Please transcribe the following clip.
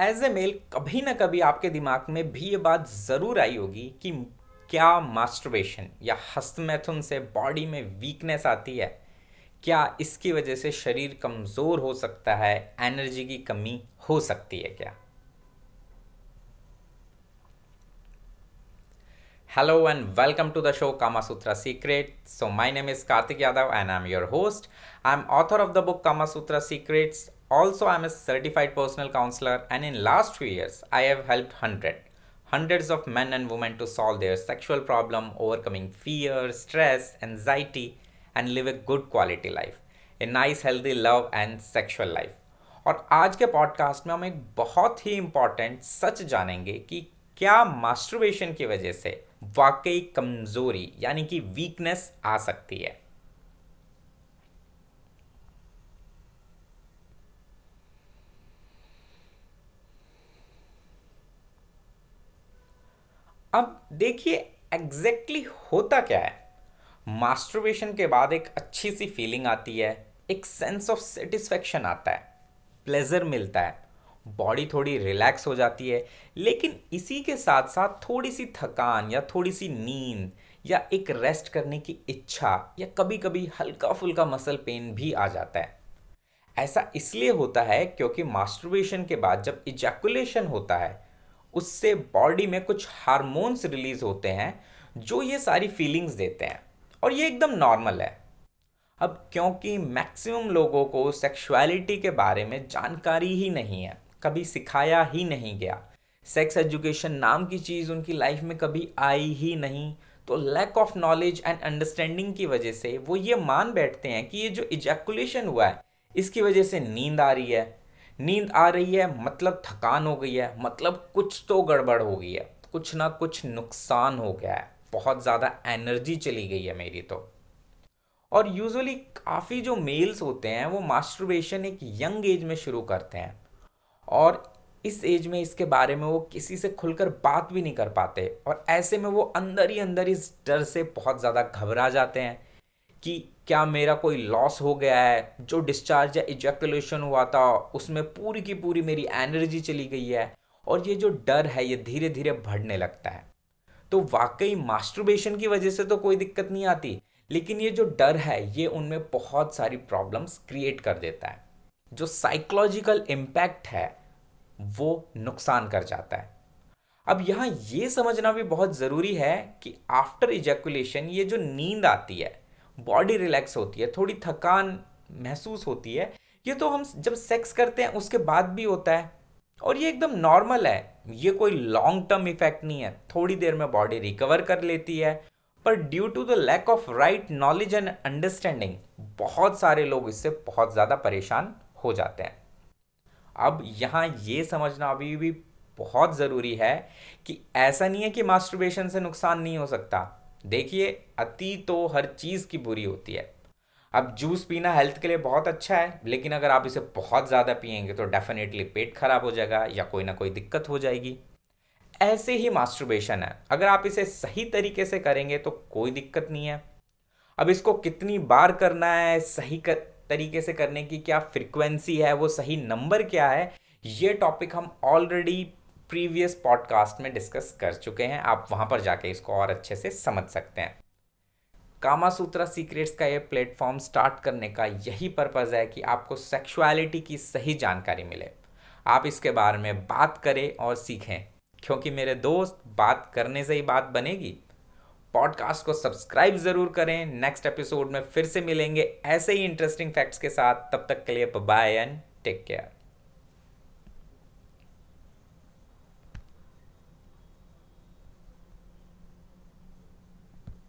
As a mail कभी ना कभी आपके दिमाग में भी ये बात ज़रूर आई होगी कि क्या मास्टरबेशन या हस्तमैथुन से बॉडी में वीकनेस आती है? क्या इसकी वजह से शरीर कमज़ोर हो सकता है? एनर्जी की कमी हो सकती है क्या? Hello and welcome to the show Kamasutra secret so my name is Kartik Yadav and I am your host I am author of the book Kamasutra secrets also i'm a certified personal counselor and in last few years i have helped hundred hundreds of men and women to solve their sexual problem overcoming fear stress anxiety and live a good quality life a nice healthy love and sexual life और आज के podcast में हम एक बहुत ही important सच जानेंगे कि क्या मास्टरबेशन की वजह से वाकई कमज़ोरी यानी कि वीकनेस आ सकती है अब देखिए एग्जैक्टली exactly होता क्या है? मास्टरबेशन के बाद एक अच्छी सी फीलिंग आती है, एक सेंस ऑफ़ सेटिस्फेक्शन आता है प्लेजर मिलता है बॉडी थोड़ी रिलैक्स हो जाती है, लेकिन इसी के साथ साथ थोड़ी सी थकान या थोड़ी सी नींद या एक रेस्ट करने की इच्छा या कभी कभी हल्का फुल्का मसल पेन भी आ जाता है। ऐसा इसलिए होता है क्योंकि मास्टरबेशन के बाद जब इजैकुलेशन होता है उससे बॉडी में कुछ हार्मोन्स रिलीज़ होते हैं जो ये सारी फीलिंग्स देते हैं। और ये एकदम नॉर्मल है। अब क्योंकि मैक्सिमम लोगों को सेक्सुअलिटी के बारे में जानकारी ही नहीं है, कभी सिखाया ही नहीं गया सेक्स एजुकेशन नाम की चीज़ उनकी लाइफ में कभी आई ही नहीं तो lack of knowledge and understanding की वजह से वो ये मान बैठते हैं कि ये जो इजैकुलेशन हुआ है, इसकी वजह से नींद आ रही है नींद आ रही है मतलब थकान हो गई है मतलब कुछ तो गड़बड़ हो गई है, कुछ ना कुछ नुकसान हो गया है, बहुत ज़्यादा एनर्जी चली गई है मेरी तो। और यूजुअली काफ़ी जो मेल्स होते हैं, वो मास्टरबेशन एक यंग एज में शुरू करते हैं। और इस एज में इसके बारे में वो किसी से खुलकर बात भी नहीं कर पाते, और ऐसे में वो अंदर ही अंदर इस डर से बहुत ज़्यादा घबरा जाते हैं। कि क्या मेरा कोई लॉस हो गया है? जो डिस्चार्ज या इजैकुलेशन हुआ था, उसमें पूरी की पूरी मेरी एनर्जी चली गई है और ये जो डर है, ये धीरे धीरे बढ़ने लगता है। तो वाकई मास्टरबेशन की वजह से तो कोई दिक्कत नहीं आती, लेकिन ये जो डर है, ये उनमें बहुत सारी प्रॉब्लम्स क्रिएट कर देता है। जो साइकोलॉजिकल इम्पैक्ट है, वो नुकसान कर जाता है। अब यहाँ ये समझना भी बहुत ज़रूरी है कि आफ्टर इजैकुलेशन ये जो नींद आती है बॉडी रिलैक्स होती है, थोड़ी थकान महसूस होती है। ये तो हम जब सेक्स करते हैं, उसके बाद भी होता है। और ये एकदम नॉर्मल है, ये कोई लॉन्ग टर्म इफ़ेक्ट नहीं है, थोड़ी देर में बॉडी रिकवर कर लेती है। पर due to the lack of right knowledge and understanding, बहुत सारे लोग इससे बहुत ज़्यादा परेशान हो जाते हैं। अब यहाँ ये समझना अभी भी बहुत ज़रूरी है कि ऐसा नहीं है कि मास्टरबेशन से नुकसान नहीं हो सकता। देखिए अति तो हर चीज़ की बुरी होती है। अब जूस पीना हेल्थ के लिए बहुत अच्छा है लेकिन अगर आप इसे बहुत ज़्यादा पियेंगे तो डेफिनेटली पेट खराब हो जाएगा या कोई ना कोई दिक्कत हो जाएगी। ऐसे ही मास्टरबेशन है। अगर आप इसे सही तरीके से करेंगे तो कोई दिक्कत नहीं है। अब इसको कितनी बार करना है सही कर, तरीके से करने की क्या फ्रिक्वेंसी है वो सही नंबर क्या है ये टॉपिक हम ऑलरेडी प्रीवियस पॉडकास्ट में डिस्कस कर चुके हैं। आप वहाँ पर जाके इसको और अच्छे से समझ सकते हैं। कामा सूत्रा सीक्रेट्स का ये प्लेटफॉर्म स्टार्ट करने का यही पर्पज़ है कि आपको सेक्सुअलिटी की सही जानकारी मिले। आप इसके बारे में बात करें और सीखें। क्योंकि मेरे दोस्त, बात करने से ही बात बनेगी। पॉडकास्ट को सब्सक्राइब ज़रूर करें। नेक्स्ट एपिसोड में फिर से मिलेंगे ऐसे ही इंटरेस्टिंग फैक्ट्स के साथ। तब तक के लिए बाय एंड टेक केयर